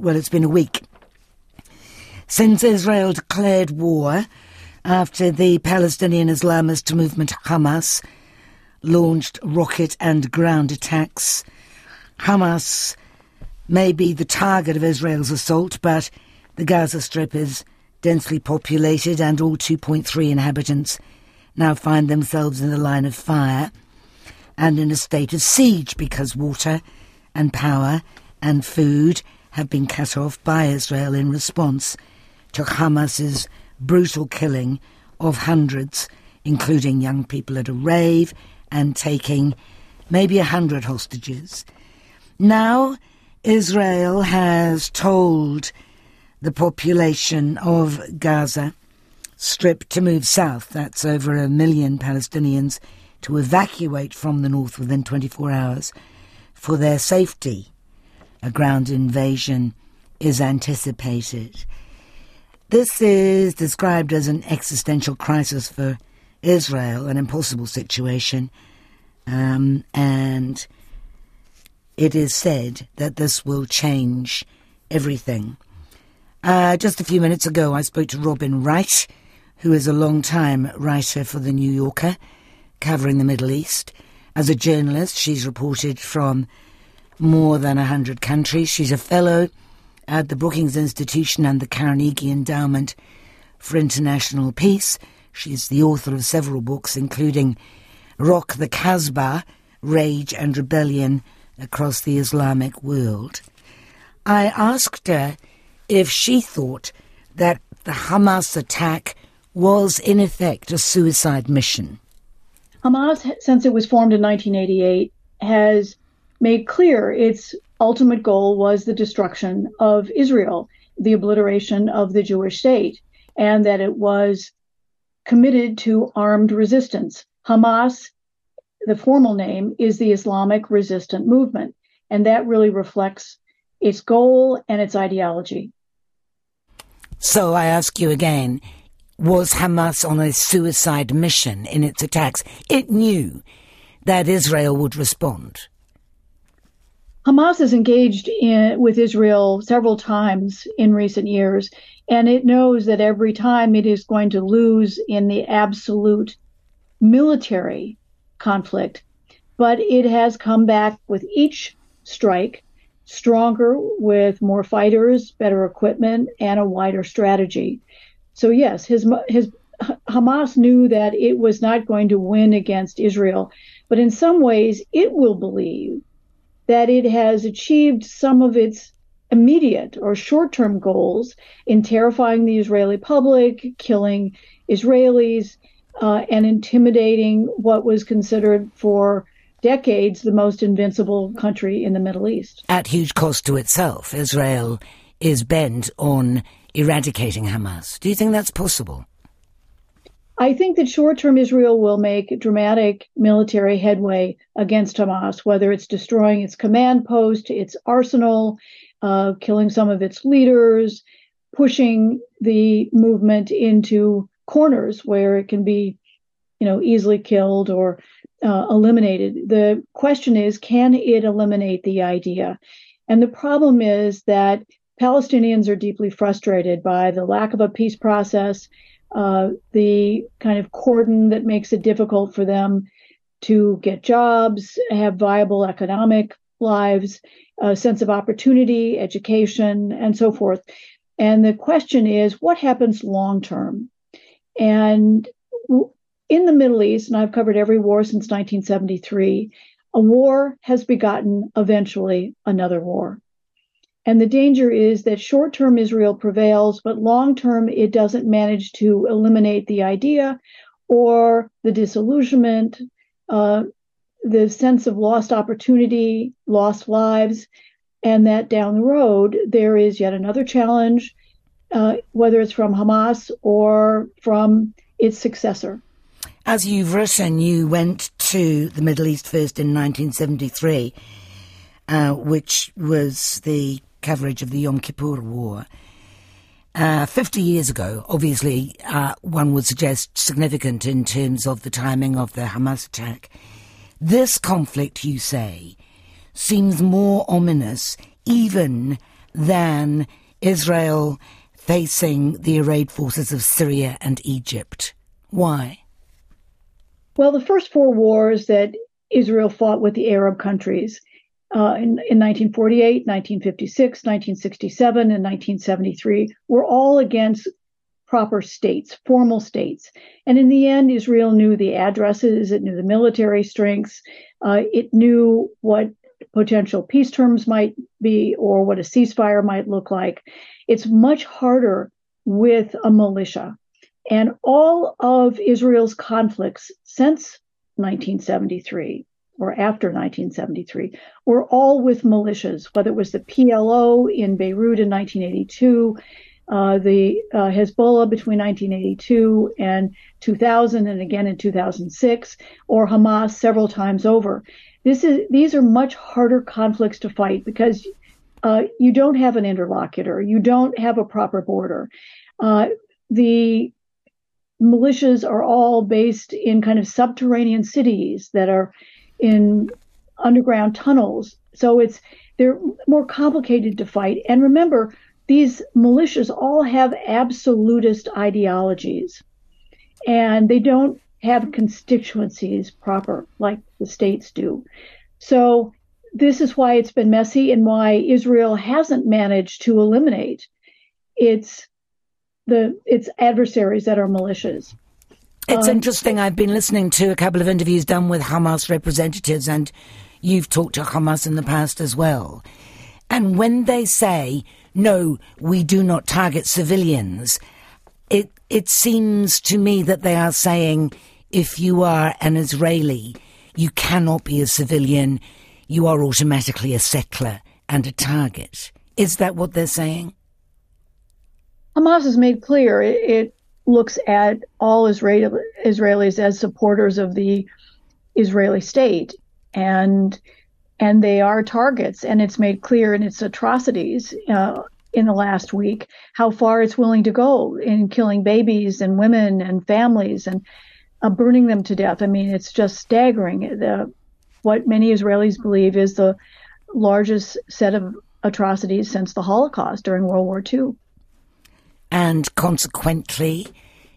Well, it's been a week since Israel declared war after the Palestinian Islamist movement Hamas launched rocket and ground attacks. Hamas may be the target of Israel's assault, but the Gaza Strip is densely populated and all 2.3 inhabitants now find themselves in the line of fire and in a state of siege because water and power and food have been cut off by Israel in response to Hamas's brutal killing of hundreds, including young people at a rave and taking maybe a hundred hostages. Now, Israel has told the population of Gaza Strip to move south. That's over a million Palestinians to evacuate from the north within 24 hours for their safety. A ground invasion is anticipated. This is described as an existential crisis for Israel, an impossible situation, um, and it is said that this will change everything. Uh, just a few minutes ago, I spoke to Robin Wright, who is a long-time writer for The New Yorker, covering the Middle East. As a journalist, she's reported from more than a hundred countries. She's a fellow at the Brookings Institution and the Carnegie Endowment for International Peace. She's the author of several books, including Rock the Casbah, Rage and Rebellion Across the Islamic World. I asked her if she thought that the Hamas attack was, in effect, a suicide mission. Hamas, since it was formed in 1988, has made clear its ultimate goal was the destruction of Israel, the obliteration of the Jewish state, and that it was committed to armed resistance. Hamas, the formal name, is the Islamic Resistant Movement, and that really reflects its goal and its ideology. So I ask you again was Hamas on a suicide mission in its attacks? It knew that Israel would respond. Hamas has engaged in, with Israel several times in recent years, and it knows that every time it is going to lose in the absolute military conflict. But it has come back with each strike stronger, with more fighters, better equipment, and a wider strategy. So yes, his his Hamas knew that it was not going to win against Israel, but in some ways it will believe that it has achieved some of its immediate or short term goals in terrifying the Israeli public, killing Israelis, uh, and intimidating what was considered for decades the most invincible country in the Middle East. At huge cost to itself, Israel is bent on eradicating Hamas. Do you think that's possible? I think that short term Israel will make dramatic military headway against Hamas, whether it's destroying its command post, its arsenal, uh, killing some of its leaders, pushing the movement into corners where it can be, you know, easily killed or uh, eliminated. The question is, can it eliminate the idea? And the problem is that Palestinians are deeply frustrated by the lack of a peace process uh, the kind of cordon that makes it difficult for them to get jobs, have viable economic lives, a sense of opportunity, education, and so forth. And the question is, what happens long term? And in the Middle East, and I've covered every war since 1973, a war has begotten eventually another war. And the danger is that short term Israel prevails, but long term it doesn't manage to eliminate the idea or the disillusionment, uh, the sense of lost opportunity, lost lives, and that down the road there is yet another challenge, uh, whether it's from Hamas or from its successor. As you've written, you went to the Middle East first in 1973, uh, which was the coverage of the Yom Kippur War. Uh, 50 years ago, obviously, uh, one would suggest significant in terms of the timing of the Hamas attack. This conflict, you say, seems more ominous even than Israel facing the arrayed forces of Syria and Egypt. Why? Well, the first four wars that Israel fought with the Arab countries uh, in, in 1948, 1956, 1967, and 1973 were all against proper states, formal states. And in the end, Israel knew the addresses, it knew the military strengths, uh, it knew what potential peace terms might be or what a ceasefire might look like. It's much harder with a militia. And all of Israel's conflicts since 1973 or after 1973 were all with militias, whether it was the PLO in Beirut in 1982, uh, the uh, Hezbollah between 1982 and 2000, and again in 2006, or Hamas several times over. This is these are much harder conflicts to fight because uh, you don't have an interlocutor, you don't have a proper border. Uh, the militias are all based in kind of subterranean cities that are in underground tunnels. So it's they're more complicated to fight. And remember, these militias all have absolutist ideologies, and they don't have constituencies proper like the states do. So this is why it's been messy and why Israel hasn't managed to eliminate its the its adversaries that are militias. It's um, interesting. I've been listening to a couple of interviews done with Hamas representatives, and you've talked to Hamas in the past as well. And when they say, no, we do not target civilians, it, it seems to me that they are saying, if you are an Israeli, you cannot be a civilian. You are automatically a settler and a target. Is that what they're saying? Hamas has made clear it, it looks at all Israel, Israelis as supporters of the Israeli state, and and they are targets. And it's made clear in its atrocities uh, in the last week how far it's willing to go in killing babies and women and families and uh, burning them to death. I mean, it's just staggering. The, what many Israelis believe is the largest set of atrocities since the Holocaust during World War II. And consequently,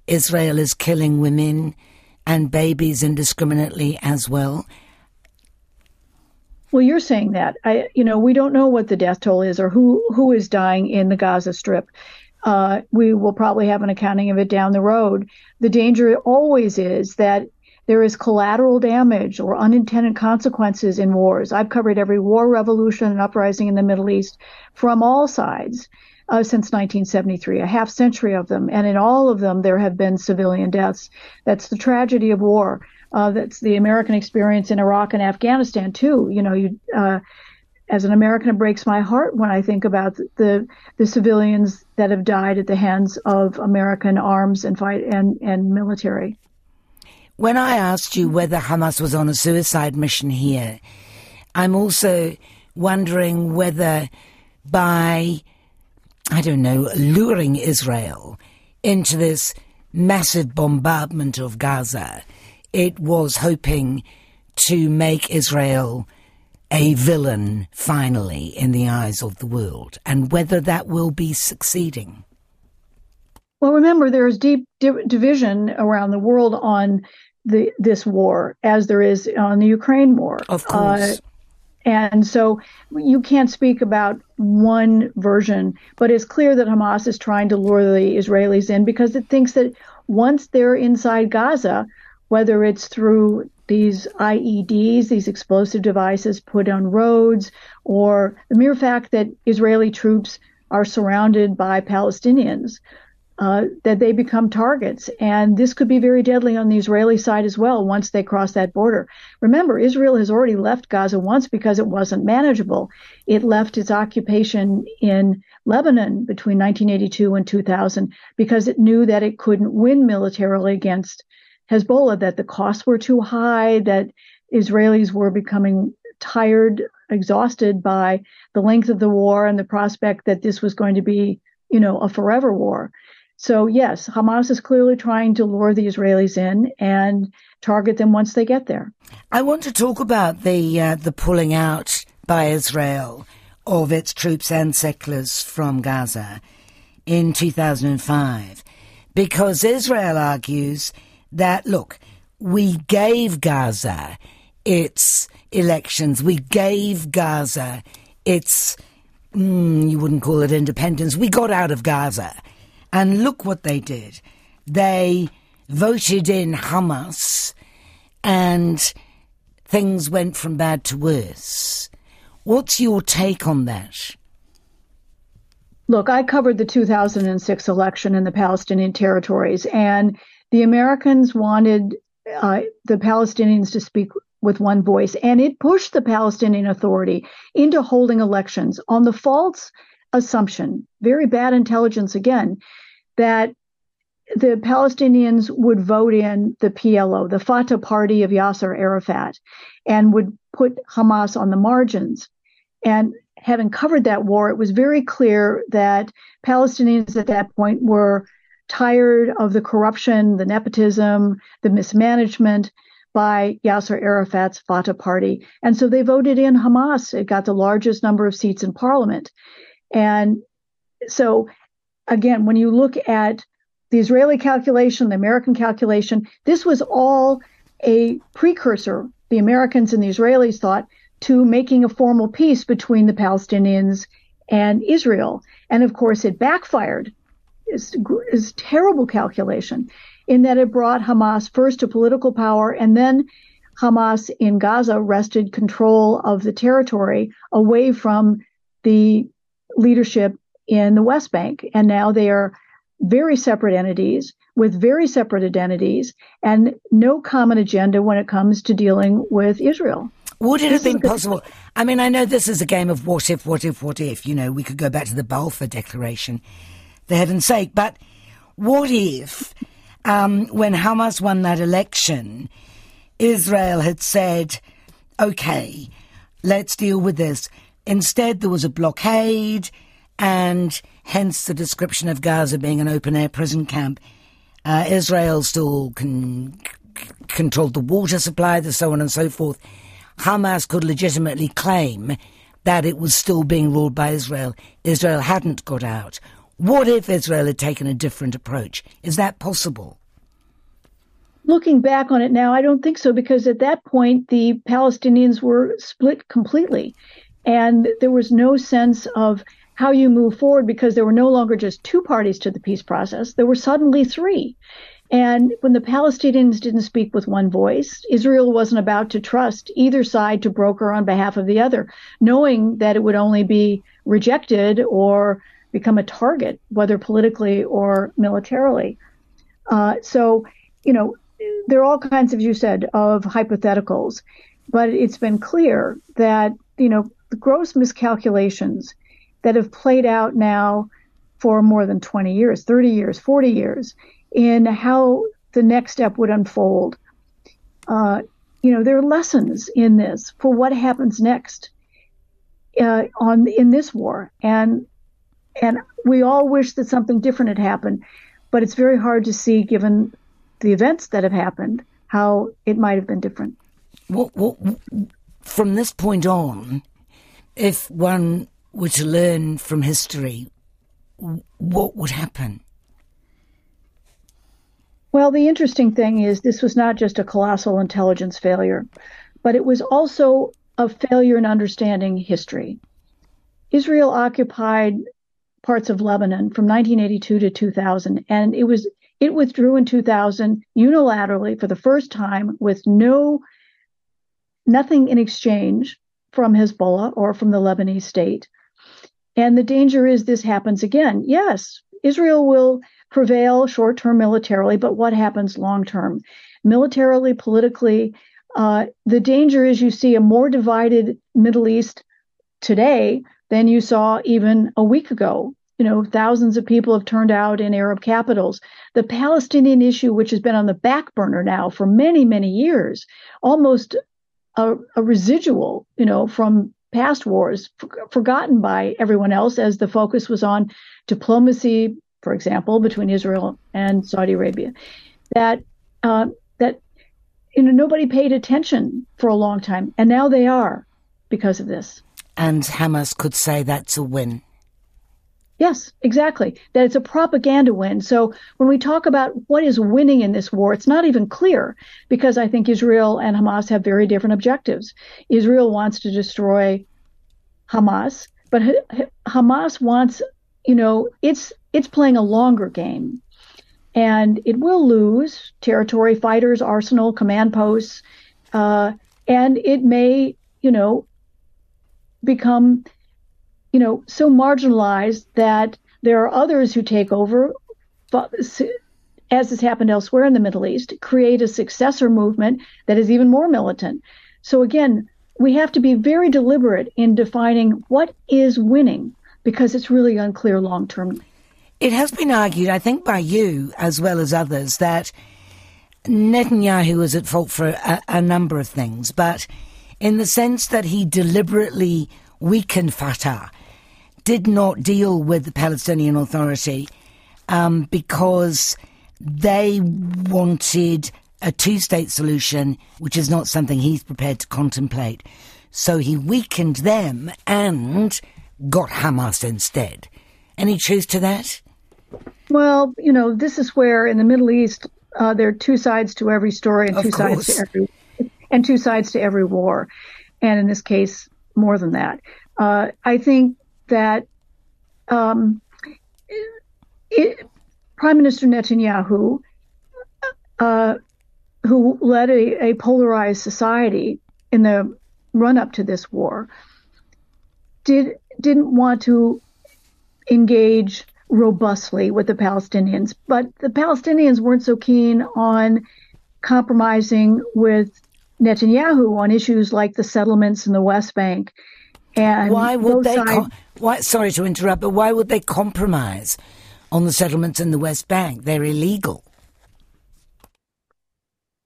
Israel is killing women and babies indiscriminately as well. Well, you're saying that. I, you know, we don't know what the death toll is or who who is dying in the Gaza Strip. Uh, we will probably have an accounting of it down the road. The danger always is that there is collateral damage or unintended consequences in wars. I've covered every war, revolution, and uprising in the Middle East from all sides uh, since 1973, a half century of them. And in all of them, there have been civilian deaths. That's the tragedy of war. Uh, that's the American experience in Iraq and Afghanistan, too. You know, you. Uh, as an American, it breaks my heart when I think about the the civilians that have died at the hands of American arms and fight and, and military. When I asked you whether Hamas was on a suicide mission here, I'm also wondering whether by I don't know, luring Israel into this massive bombardment of Gaza, it was hoping to make Israel a villain finally in the eyes of the world, and whether that will be succeeding. Well, remember, there is deep di- division around the world on the, this war, as there is on the Ukraine war. Of course. Uh, and so you can't speak about one version, but it's clear that Hamas is trying to lure the Israelis in because it thinks that once they're inside Gaza, whether it's through these IEDs, these explosive devices put on roads, or the mere fact that Israeli troops are surrounded by Palestinians, uh, that they become targets. And this could be very deadly on the Israeli side as well once they cross that border. Remember, Israel has already left Gaza once because it wasn't manageable. It left its occupation in Lebanon between 1982 and 2000 because it knew that it couldn't win militarily against Hezbollah, that the costs were too high, that Israelis were becoming tired, exhausted by the length of the war and the prospect that this was going to be, you know, a forever war. So yes, Hamas is clearly trying to lure the Israelis in and target them once they get there. I want to talk about the uh, the pulling out by Israel of its troops and settlers from Gaza in 2005 because Israel argues that, look, we gave Gaza its elections, we gave Gaza its, mm, you wouldn't call it independence, we got out of Gaza. And look what they did. They voted in Hamas and things went from bad to worse. What's your take on that? Look, I covered the 2006 election in the Palestinian territories, and the Americans wanted uh, the Palestinians to speak with one voice, and it pushed the Palestinian Authority into holding elections on the false assumption, very bad intelligence again, that the Palestinians would vote in the PLO, the Fatah party of Yasser Arafat, and would put Hamas on the margins. And having covered that war, it was very clear that Palestinians at that point were tired of the corruption, the nepotism, the mismanagement by Yasser Arafat's Fatah party. And so they voted in Hamas. It got the largest number of seats in parliament. And so, again, when you look at the Israeli calculation, the American calculation, this was all a precursor, the Americans and the Israelis thought, to making a formal peace between the Palestinians and Israel. And of course, it backfired. It's, it's terrible calculation in that it brought Hamas first to political power and then Hamas in Gaza wrested control of the territory away from the leadership in the West Bank. And now they are very separate entities with very separate identities and no common agenda when it comes to dealing with Israel. Would it have been possible? I mean, I know this is a game of what if, what if, what if. You know, we could go back to the Balfour Declaration, for heaven's sake. But what if, um, when Hamas won that election, Israel had said, okay, let's deal with this. Instead, there was a blockade, and hence the description of Gaza being an open air prison camp. Uh, Israel still con- controlled the water supply, the so on and so forth. Hamas could legitimately claim that it was still being ruled by Israel. Israel hadn't got out. What if Israel had taken a different approach? Is that possible? Looking back on it now, I don't think so because at that point the Palestinians were split completely. And there was no sense of how you move forward because there were no longer just two parties to the peace process, there were suddenly three. And when the Palestinians didn't speak with one voice, Israel wasn't about to trust either side to broker on behalf of the other, knowing that it would only be rejected or become a target, whether politically or militarily. Uh, so, you know, there are all kinds, as you said, of hypotheticals, but it's been clear that, you know, the gross miscalculations that have played out now for more than 20 years, 30 years, 40 years in how the next step would unfold. Uh, you know, there are lessons in this for what happens next uh, on in this war, and and we all wish that something different had happened, but it's very hard to see, given the events that have happened, how it might have been different. Well, well, from this point on, if one were to learn from history, what would happen? Well, the interesting thing is this was not just a colossal intelligence failure, but it was also a failure in understanding history. Israel occupied parts of Lebanon from 1982 to 2000, and it was it withdrew in 2000 unilaterally for the first time with no nothing in exchange from Hezbollah or from the Lebanese state. And the danger is this happens again. Yes, Israel will prevail short term militarily, but what happens long term? Militarily, politically, uh, the danger is you see a more divided Middle East today than you saw even a week ago. You know, thousands of people have turned out in Arab capitals. The Palestinian issue, which has been on the back burner now for many, many years, almost a, a residual, you know, from past wars, for, forgotten by everyone else as the focus was on diplomacy, for example, between Israel and Saudi Arabia. That uh, that you know nobody paid attention for a long time, and now they are because of this. and Hamas could say that's a win. Yes, exactly. That it's a propaganda win. So when we talk about what is winning in this war, it's not even clear because I think Israel and Hamas have very different objectives. Israel wants to destroy Hamas, but Hamas wants, you know, it's it's playing a longer game. And it will lose territory, fighters, arsenal, command posts, uh, and it may, you know, become you know, so marginalized that there are others who take over, as has happened elsewhere in the Middle East, create a successor movement that is even more militant. So again, we have to be very deliberate in defining what is winning because it's really unclear long term. It has been argued, I think, by you as well as others, that Netanyahu is at fault for a, a number of things, but in the sense that he deliberately weakened Fatah did not deal with the Palestinian Authority um, because they wanted a two state solution, which is not something he's prepared to contemplate. So he weakened them and got Hamas instead. Any truth to that? Well, you know, this is where in the Middle East uh, there are two sides to every story and of two course. sides to every and two sides to every war, and in this case, more than that. Uh, I think that um, it, Prime Minister Netanyahu, uh, who led a, a, polarized society in the run up to this war, did didn't want to engage robustly with the Palestinians, but the Palestinians weren't so keen on compromising with Netanyahu on issues like the settlements in the West Bank and why would they? Sides, com- why, sorry to interrupt, but why would they compromise on the settlements in the West Bank? They're illegal.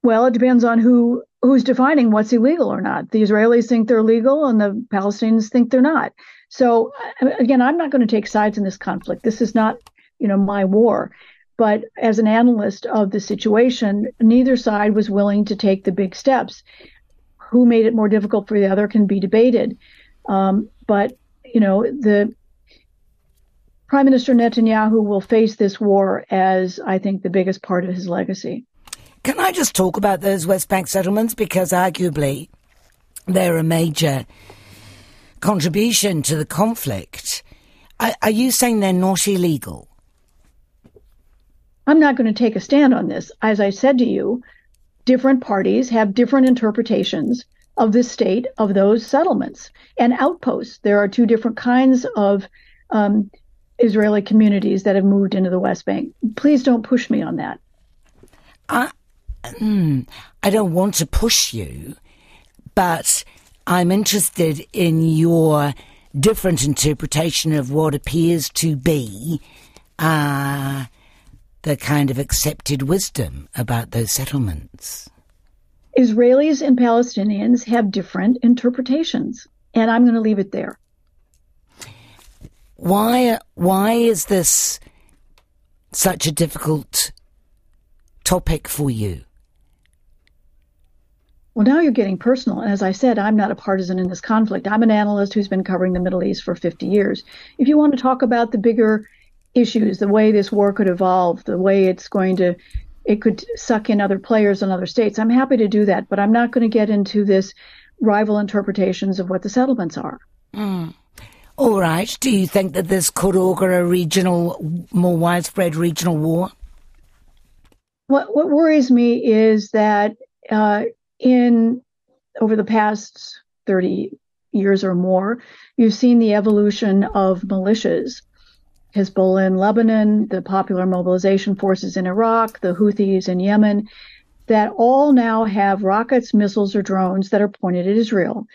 Well, it depends on who who's defining what's illegal or not. The Israelis think they're legal, and the Palestinians think they're not. So, uh, again, I'm not going to take sides in this conflict. This is not, you know, my war. But as an analyst of the situation, neither side was willing to take the big steps. Who made it more difficult for the other can be debated. Um, but, you know, the Prime Minister Netanyahu will face this war as, I think, the biggest part of his legacy. Can I just talk about those West Bank settlements? Because arguably they're a major contribution to the conflict. Are, are you saying they're not illegal? I'm not going to take a stand on this. As I said to you, different parties have different interpretations of the state of those settlements and outposts. There are two different kinds of um, Israeli communities that have moved into the West Bank. Please don't push me on that. I, mm, I don't want to push you, but I'm interested in your different interpretation of what appears to be uh, the kind of accepted wisdom about those settlements. Israelis and Palestinians have different interpretations, and I'm going to leave it there. Why? Why is this such a difficult topic for you? Well, now you're getting personal. And as I said, I'm not a partisan in this conflict. I'm an analyst who's been covering the Middle East for 50 years. If you want to talk about the bigger issues, the way this war could evolve, the way it's going to it could suck in other players in other states. I'm happy to do that, but I'm not going to get into this rival interpretations of what the settlements are. Mm. All right. Do you think that this could augur a regional, more widespread regional war? What What worries me is that uh, in over the past thirty years or more, you've seen the evolution of militias Hezbollah in Lebanon, the Popular Mobilization Forces in Iraq, the Houthis in Yemen, that all now have rockets, missiles, or drones that are pointed at Israel.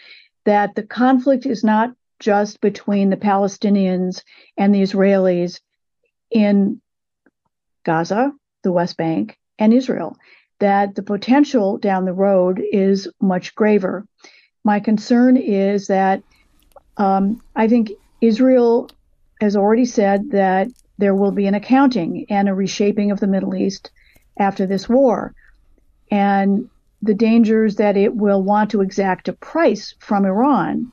That the conflict is not just between the Palestinians and the Israelis in Gaza, the West Bank, and Israel. That the potential down the road is much graver. My concern is that um, I think Israel has already said that there will be an accounting and a reshaping of the Middle East after this war. And the dangers that it will want to exact a price from Iran.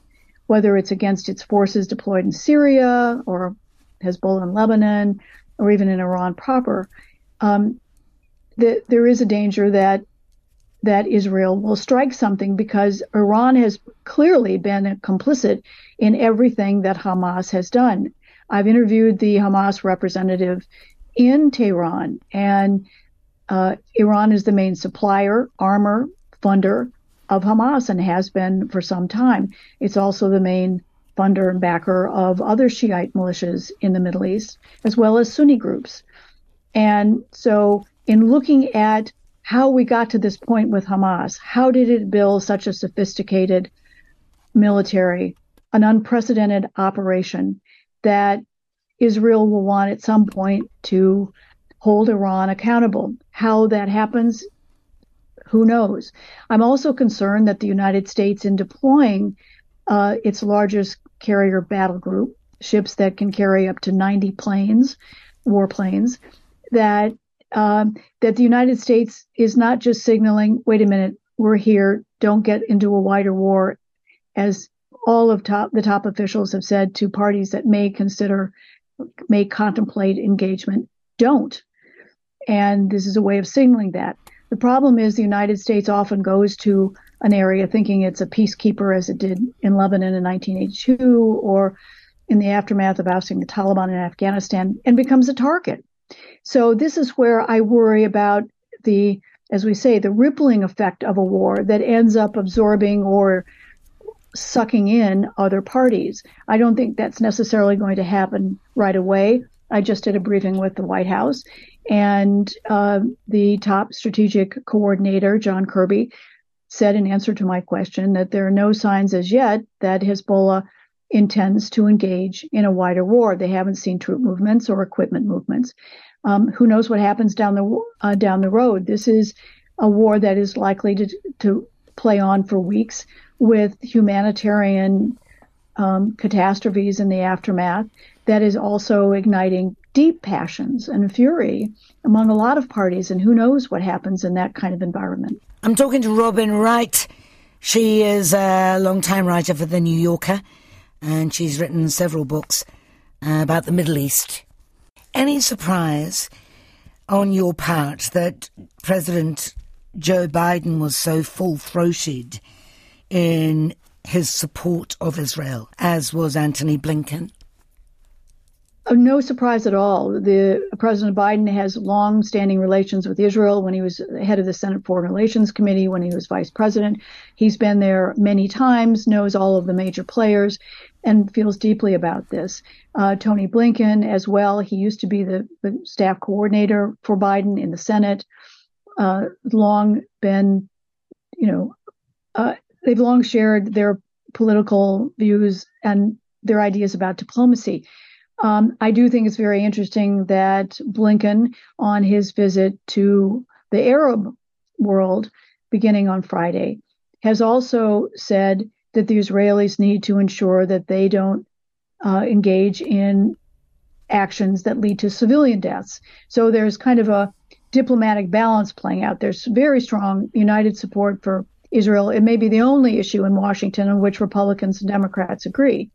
whether it's against its forces deployed in Syria or Hezbollah in Lebanon or even in Iran proper, um, that there is a danger that that Israel will strike something because Iran has clearly been complicit in everything that Hamas has done. I've interviewed the Hamas representative in Tehran, and uh, Iran is the main supplier, armor, funder of Hamas and has been for some time. It's also the main funder and backer of other Shiite militias in the Middle East, as well as Sunni groups. And so, in looking at how we got to this point with Hamas. How did it build such a sophisticated military, an unprecedented operation that Israel will want at some point to hold Iran accountable? How that happens, who knows? I'm also concerned that the United States, in deploying uh, its largest carrier battle group, ships that can carry up to 90 planes, warplanes, that um, that the United States is not just signaling, wait a minute, we're here, don't get into a wider war, as all of top, the top officials have said to parties that may consider, may contemplate engagement, don't. And this is a way of signaling that. The problem is the United States often goes to an area thinking it's a peacekeeper, as it did in Lebanon in 1982 or in the aftermath of ousting the Taliban in Afghanistan, and becomes a target. So this is where I worry about the, as we say, the rippling effect of a war that ends up absorbing or sucking in other parties. I don't think that's necessarily going to happen right away. I just did a briefing with the White House, and uh, the top strategic coordinator, John Kirby, said in answer to my question that there are no signs as yet that Hezbollah intends to engage in a wider war. They haven't seen troop movements or equipment movements. Um, who knows what happens down the uh, down the road? This is a war that is likely to to play on for weeks with humanitarian um, catastrophes in the aftermath. That is also igniting deep passions and fury among a lot of parties, and who knows what happens in that kind of environment. I'm talking to Robin Wright. She is a long-time writer for The New Yorker, and she's written several books uh, about the Middle East any surprise on your part that President Joe Biden was so full throated in his support of Israel, as was Antony Blinken? Uh, no surprise at all. The President Biden has long-standing relations with Israel. When he was head of the Senate Foreign Relations Committee, when he was vice president, he's been there many times, knows all of the major players, and feels deeply about this. Uh, Tony Blinken, as well, he used to be the, the staff coordinator for Biden in the Senate. Uh, long been, you know, uh, they've long shared their political views and their ideas about diplomacy. Um, I do think it's very interesting that Blinken, on his visit to the Arab world beginning on Friday, has also said that the Israelis need to ensure that they don't uh, engage in actions that lead to civilian deaths. So there's kind of a diplomatic balance playing out. There's very strong united support for Israel. It may be the only issue in Washington on which Republicans and Democrats agree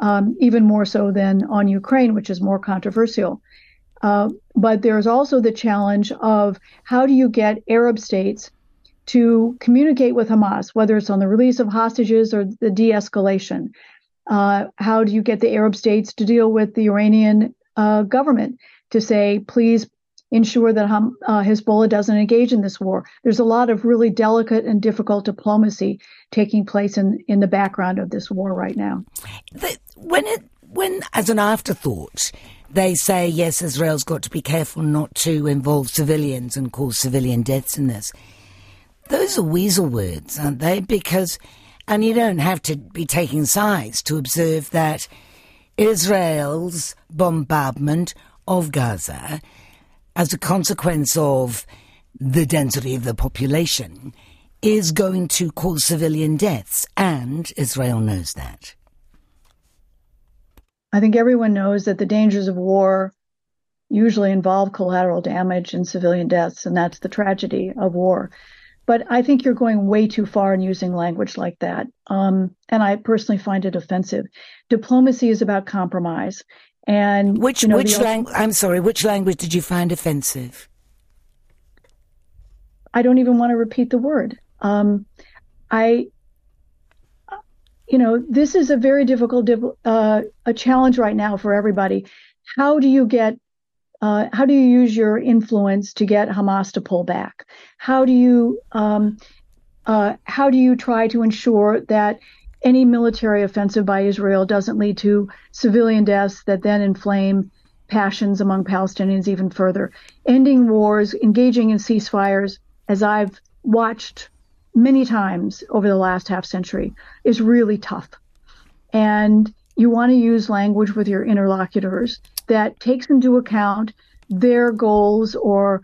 um, even more so than on Ukraine, which is more controversial. Uh, but there's also the challenge of how do you get Arab states to communicate with Hamas, whether it's on the release of hostages or the de escalation? Uh, how do you get the Arab states to deal with the Iranian uh, government to say, please ensure that uh, Hezbollah doesn't engage in this war. There's a lot of really delicate and difficult diplomacy taking place in, in the background of this war right now. The, when it when as an afterthought they say yes, Israel's got to be careful not to involve civilians and cause civilian deaths in this. Those are weasel words, aren't they? Because and you don't have to be taking sides to observe that Israel's bombardment of Gaza as a consequence of the density of the population, is going to cause civilian deaths, and Israel knows that. I think everyone knows that the dangers of war usually involve collateral damage and civilian deaths, and that's the tragedy of war. but I think you're going way too far in using language like that. Um, and I personally find it offensive. Diplomacy is about compromise. And which you know, which language? I'm sorry. Which language did you find offensive? I don't even want to repeat the word. Um, I, you know, this is a very difficult uh, a challenge right now for everybody. How do you get uh, how do you use your influence to get Hamas to pull back? How do you um, uh, how do you try to ensure that any military offensive by Israel doesn't lead to civilian deaths that then inflame passions among Palestinians even further? Ending wars, engaging in ceasefires, as I've watched many times over the last half century, is really tough. And you want to use language with your interlocutors that takes into account their goals or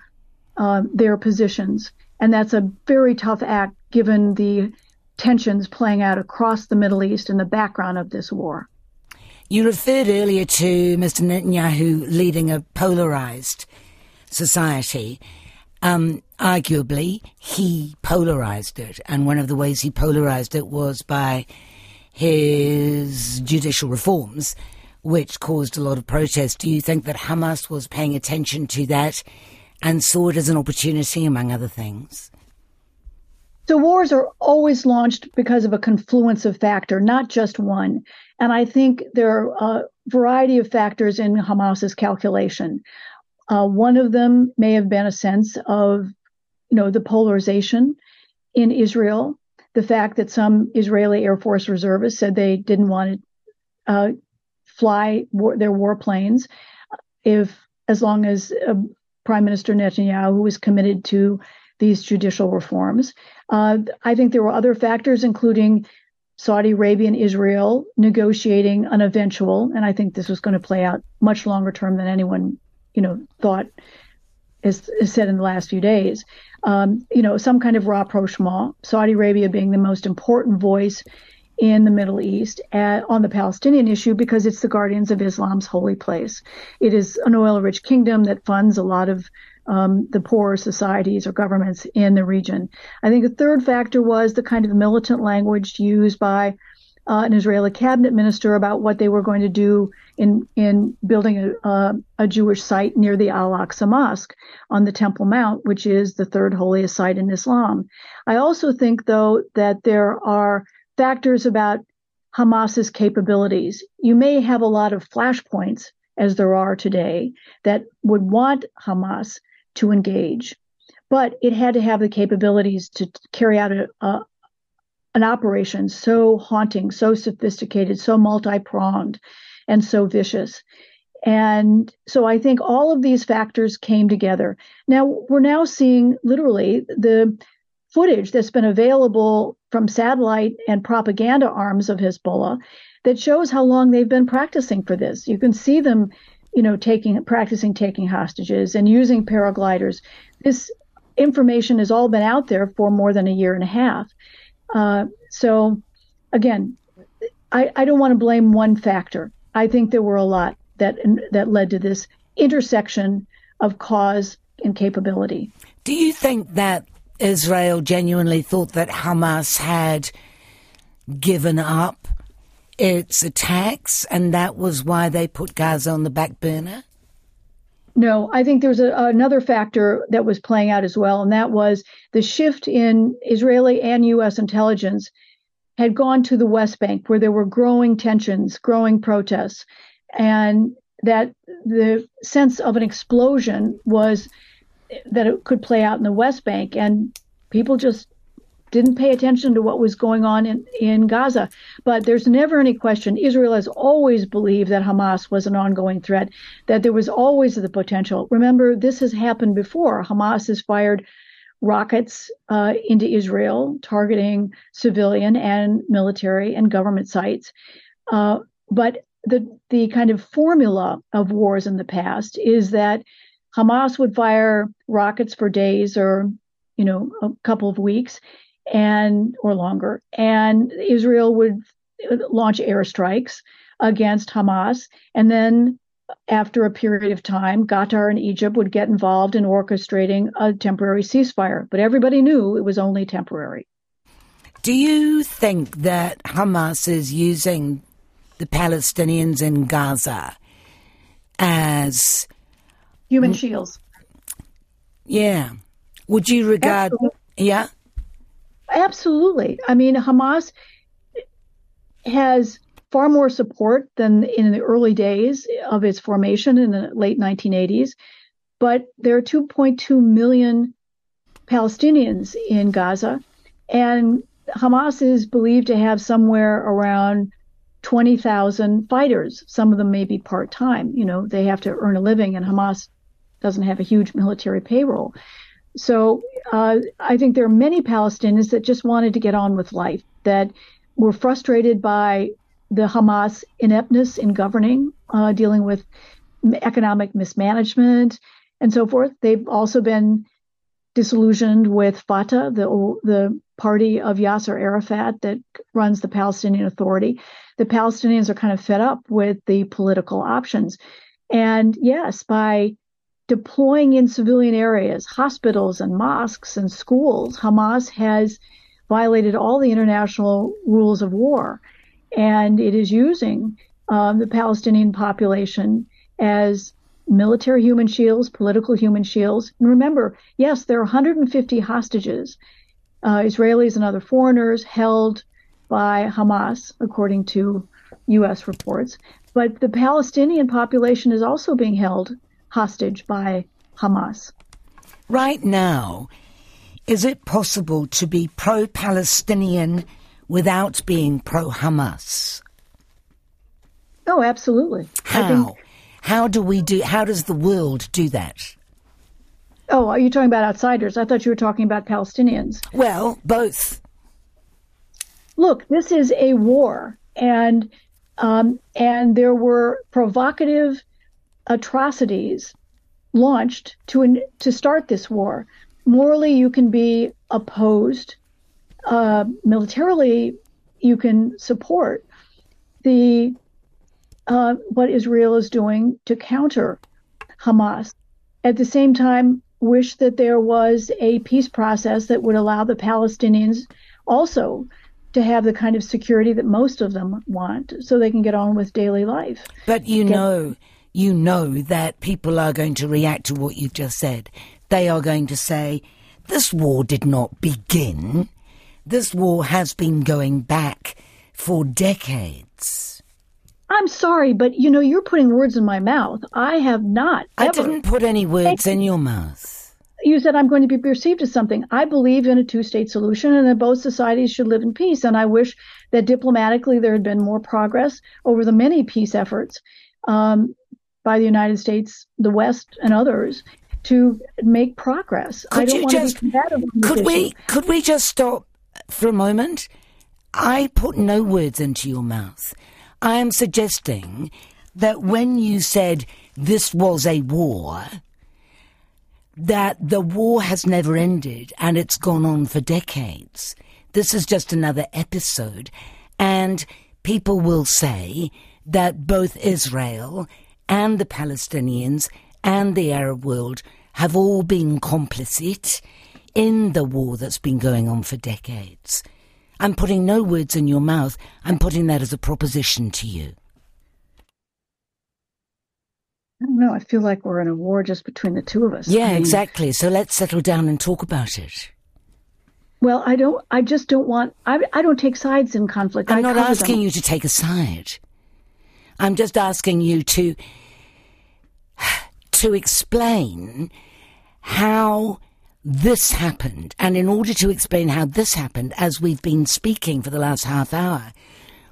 uh, their positions. And that's a very tough act given the tensions playing out across the Middle East in the background of this war. You referred earlier to Mr. Netanyahu leading a polarized society. Um, arguably, he polarized it, and one of the ways he polarized it was by his judicial reforms which caused a lot of protest. Do you think that Hamas was paying attention to that and saw it as an opportunity, among other things? So wars are always launched because of a confluence of factor, not just one. And I think there are a variety of factors in Hamas's calculation. Uh, one of them may have been a sense of, you know, the polarization in Israel, the fact that some Israeli Air Force reservists said they didn't want to uh, fly war, their warplanes if as long as uh, Prime Minister Netanyahu was committed to these judicial reforms. Uh, I think there were other factors, including Saudi Arabia and Israel negotiating an eventual, and I think this was going to play out much longer term than anyone, you know, thought, as, as said in the last few days. Um, you know, some kind of rapprochement. Saudi Arabia being the most important voice in the Middle East at, on the Palestinian issue because it's the guardians of Islam's holy place. It is an oil rich kingdom that funds a lot of um, the poorer societies or governments in the region. I think a third factor was the kind of militant language used by uh, an Israeli cabinet minister about what they were going to do in in building a, uh, a Jewish site near the Al Aqsa Mosque on the Temple Mount, which is the third holiest site in Islam. I also think, though, that there are factors about Hamas's capabilities. You may have a lot of flashpoints, as there are today, that would want Hamas to engage, but it had to have the capabilities to carry out a, a, an operation so haunting, so sophisticated, so multi pronged, and so vicious. And so I think all of these factors came together. Now we're now seeing literally the footage that's been available from satellite and propaganda arms of Hezbollah that shows how long they've been practicing for this. You can see them, you know, taking practicing taking hostages and using paragliders. This information has all been out there for more than a year and a half. Uh, so, again, I, I don't want to blame one factor. I think there were a lot that that led to this intersection of cause and capability. Do you think that Israel genuinely thought that Hamas had given up its attacks and that was why they put Gaza on the back burner? No, I think there's a, another factor that was playing out as well, and that was the shift in Israeli and U.S. intelligence had gone to the West Bank, where there were growing tensions, growing protests, and that the sense of an explosion was that it could play out in the West Bank, and people just didn't pay attention to what was going on in, in Gaza. But there's never any question. Israel has always believed that Hamas was an ongoing threat, that there was always the potential. Remember, this has happened before. Hamas has fired rockets uh, into Israel, targeting civilian and military and government sites. Uh, but the the kind of formula of wars in the past is that Hamas would fire rockets for days or, you know, a couple of weeks and or longer, and Israel would launch airstrikes against Hamas, and then after a period of time, Qatar and Egypt would get involved in orchestrating a temporary ceasefire. But everybody knew it was only temporary. Do you think that Hamas is using the Palestinians in Gaza as human shields? Yeah. Would you regard. Absolutely. Yeah? Absolutely. I mean, Hamas has far more support than in the early days of its formation in the late 1980s. But there are 2.2 million Palestinians in Gaza, and Hamas is believed to have somewhere around 20,000 fighters. Some of them may be part time. You know, they have to earn a living, and Hamas doesn't have a huge military payroll. So uh, I think there are many Palestinians that just wanted to get on with life, that were frustrated by the Hamas ineptness in governing, uh, dealing with economic mismanagement, and so forth. They've also been disillusioned with Fatah, the the party of Yasser Arafat that runs the Palestinian Authority. The Palestinians are kind of fed up with the political options, and yes, by deploying in civilian areas, hospitals and mosques and schools, Hamas has violated all the international rules of war and it is using um, the Palestinian population as military human shields, political human shields. And remember, yes, there are 150 hostages, uh, Israelis and other foreigners held by Hamas, according to U.S. reports. But the Palestinian population is also being held hostage by Hamas. Right now, is it possible to be pro Palestinian without being pro Hamas? Oh, absolutely. How? Think... How do we do? How does the world do that? Oh, are you talking about outsiders? I thought you were talking about Palestinians. Well, both. Look, this is a war, and um, and there were provocative atrocities launched to to start this war. Morally, you can be opposed uh, militarily you can support the uh, what Israel is doing to counter Hamas. At the same time, wish that there was a peace process that would allow the Palestinians also to have the kind of security that most of them want so they can get on with daily life. But you get- know, you know that people are going to react to what you've just said. They are going to say, this war did not begin this war has been going back for decades. I'm sorry, but you know, you're putting words in my mouth. I have not. I didn't put any words in your mouth. You said I'm going to be perceived as something. I believe in a two state solution and that both societies should live in peace. And I wish that diplomatically there had been more progress over the many peace efforts um, by the United States, the West, and others to make progress. Could I don't want just, to be combative. could we could we just stop for a moment, I put no words into your mouth. I am suggesting that when you said this was a war, that the war has never ended and it's gone on for decades. This is just another episode. And people will say that both Israel and the Palestinians and the Arab world have all been complicit in the war that's been going on for decades. I'm putting no words in your mouth. I'm putting that as a proposition to you. I don't know. I feel like we're in a war just between the two of us. Yeah, I mean, exactly. So let's settle down and talk about it. Well, I don't. I just don't want. I, I don't take sides in conflict. I'm I not asking them. you to take a side. I'm just asking you to to explain how this happened. And in order to explain how this happened, as we've been speaking for the last half hour,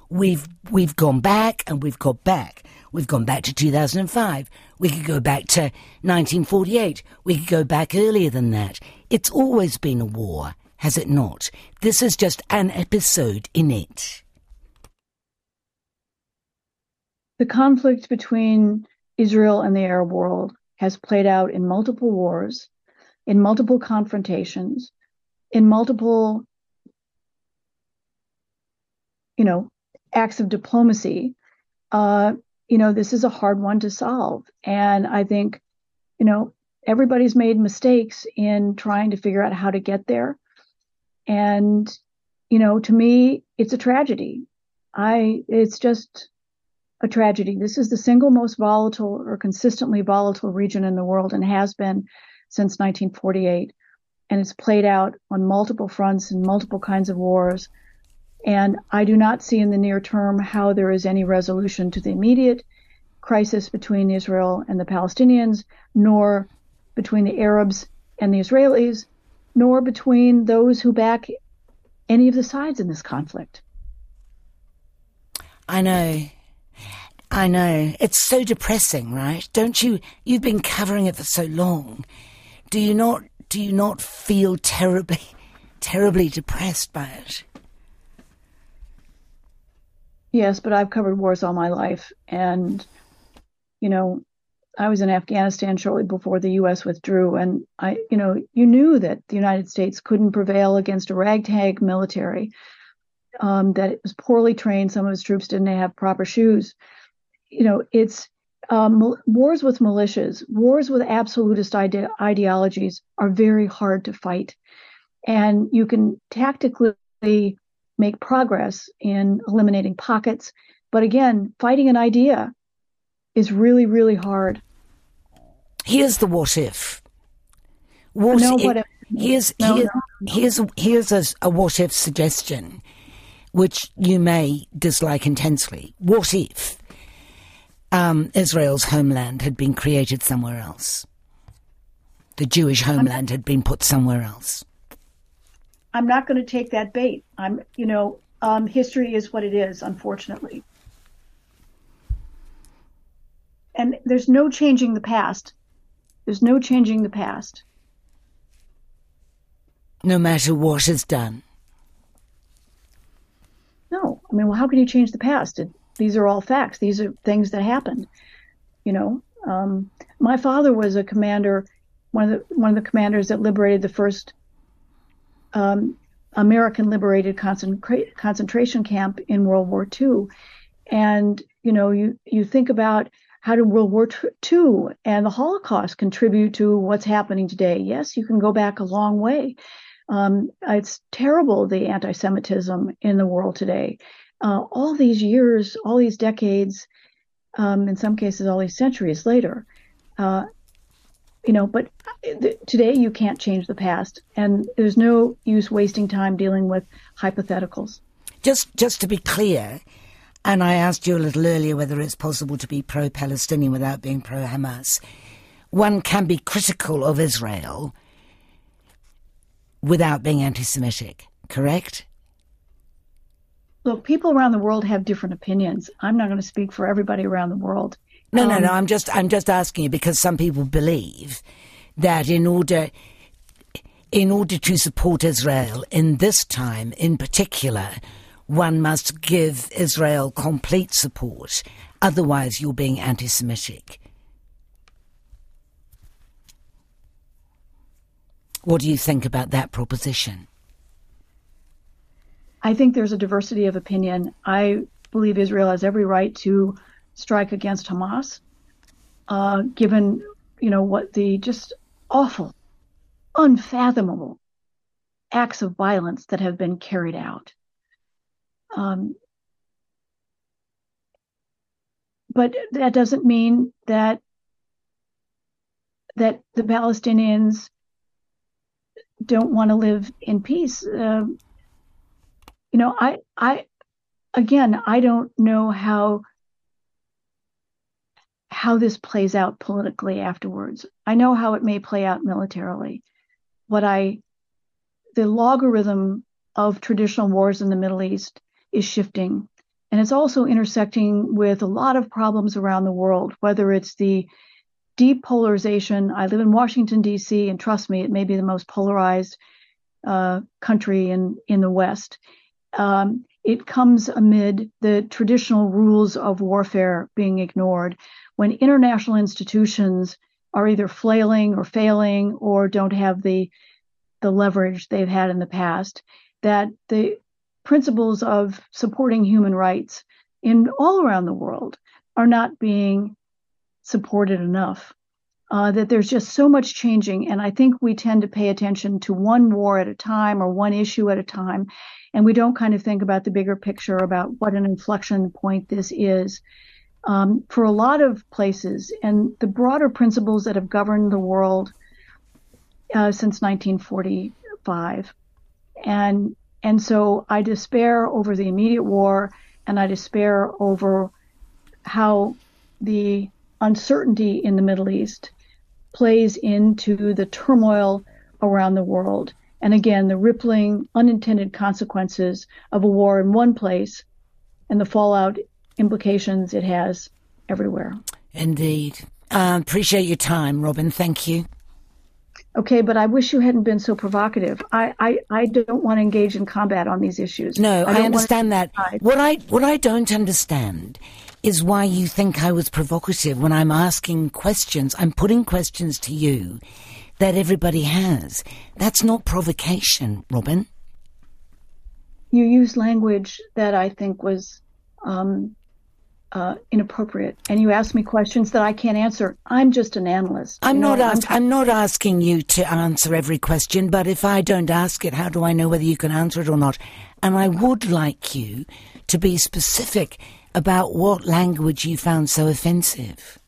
we've we've gone back and we've got back. We've gone back to 2005. We could go back to 1948. We could go back earlier than that. It's always been a war, has it not? This is just an episode in it. The conflict between Israel and the Arab world has played out in multiple wars in multiple confrontations, in multiple, you know, acts of diplomacy, uh, you know, this is a hard one to solve. And I think, you know, everybody's made mistakes in trying to figure out how to get there. And, you know, to me, it's a tragedy. I, it's just a tragedy. This is the single most volatile or consistently volatile region in the world and has been since 1948. And it's played out on multiple fronts in multiple kinds of wars. And I do not see in the near term how there is any resolution to the immediate crisis between Israel and the Palestinians, nor between the Arabs and the Israelis, nor between those who back any of the sides in this conflict. I know. I know. It's so depressing, right? Don't you you've been covering it for so long. Do you not do you not feel terribly terribly depressed by it? Yes, but I've covered wars all my life and you know, I was in Afghanistan shortly before the U.S. withdrew, and I, you know, you knew that the United States couldn't prevail against a ragtag military, um, that it was poorly trained. Some of its troops didn't have proper shoes. You know, it's um, wars with militias, wars with absolutist ide- ideologies are very hard to fight, and you can tactically make progress in eliminating pockets. But again, fighting an idea is really, really hard. Here's the what if. What no, if, what if. Here's, no, here, no, no. here's, here's a, a what if suggestion, which you may dislike intensely. What if um, Israel's homeland had been created somewhere else? The Jewish homeland had been put somewhere else. I'm not going to take that bait. I'm, you know, um, history is what it is, unfortunately. and there's no changing the past. There's no changing the past. No matter what is done. No, I mean, well, how can you change the past? It, these are all facts. These are things that happened. You know, um, my father was a commander, one of the one of the commanders that liberated the first um, American liberated concentra- concentration camp in World War II. And you know, you you think about how did World War II and the Holocaust contribute to what's happening today? Yes, you can go back a long way. Um, it's terrible the anti-Semitism in the world today. Uh, all these years, all these decades, um, in some cases, all these centuries later, uh, you know. But th- today, you can't change the past, and there's no use wasting time dealing with hypotheticals. Just, just to be clear, and I asked you a little earlier whether it's possible to be pro Palestinian without being pro Hamas. One can be critical of Israel without being anti Semitic, correct? Look, people around the world have different opinions. I'm not going to speak for everybody around the world. No, um, no, no. I'm just, I'm just asking you because some people believe that in order, in order to support Israel in this time, in particular, one must give Israel complete support. Otherwise, you're being anti Semitic. What do you think about that proposition? I think there's a diversity of opinion. I believe Israel has every right to strike against Hamas, uh, given you know what the just awful, unfathomable acts of violence that have been carried out. Um, but that doesn't mean that that the Palestinians don't want to live in peace. Uh, you know, I, I, again, I don't know how how this plays out politically afterwards. I know how it may play out militarily. What I, the logarithm of traditional wars in the Middle East is shifting. And it's also intersecting with a lot of problems around the world, whether it's the deep polarization. I live in Washington, D.C., and trust me, it may be the most polarized uh, country in, in the West. Um, it comes amid the traditional rules of warfare being ignored when international institutions are either flailing or failing or don't have the the leverage they've had in the past that the principles of supporting human rights in all around the world are not being supported enough. Uh, that there's just so much changing, and I think we tend to pay attention to one war at a time or one issue at a time, and we don't kind of think about the bigger picture about what an inflection point this is. Um, for a lot of places, and the broader principles that have governed the world uh, since 1945, and and so I despair over the immediate war, and I despair over how the uncertainty in the Middle East plays into the turmoil around the world. And again, the rippling, unintended consequences of a war in one place and the fallout implications it has everywhere. Indeed. Uh, appreciate your time, Robin. Thank you. Okay, but I wish you hadn't been so provocative. I, I, I don't want to engage in combat on these issues. No, I, I understand that. What I what I don't understand is why you think I was provocative when I'm asking questions. I'm putting questions to you that everybody has. That's not provocation, Robin. You use language that I think was um, uh, inappropriate, and you ask me questions that I can't answer. I'm just an analyst. I'm not. Know, ask, I'm, I'm not asking you to answer every question, but if I don't ask it, how do I know whether you can answer it or not? And I would like you to be specific about what language you found so offensive.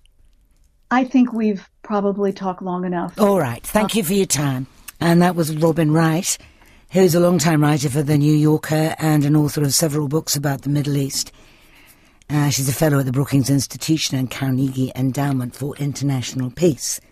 I think we've probably talked long enough. All right. Thank uh, you for your time. And that was Robin Wright, who's a long-time writer for The New Yorker and an author of several books about the Middle East. Uh, she's a fellow at the Brookings Institution and Carnegie Endowment for International Peace.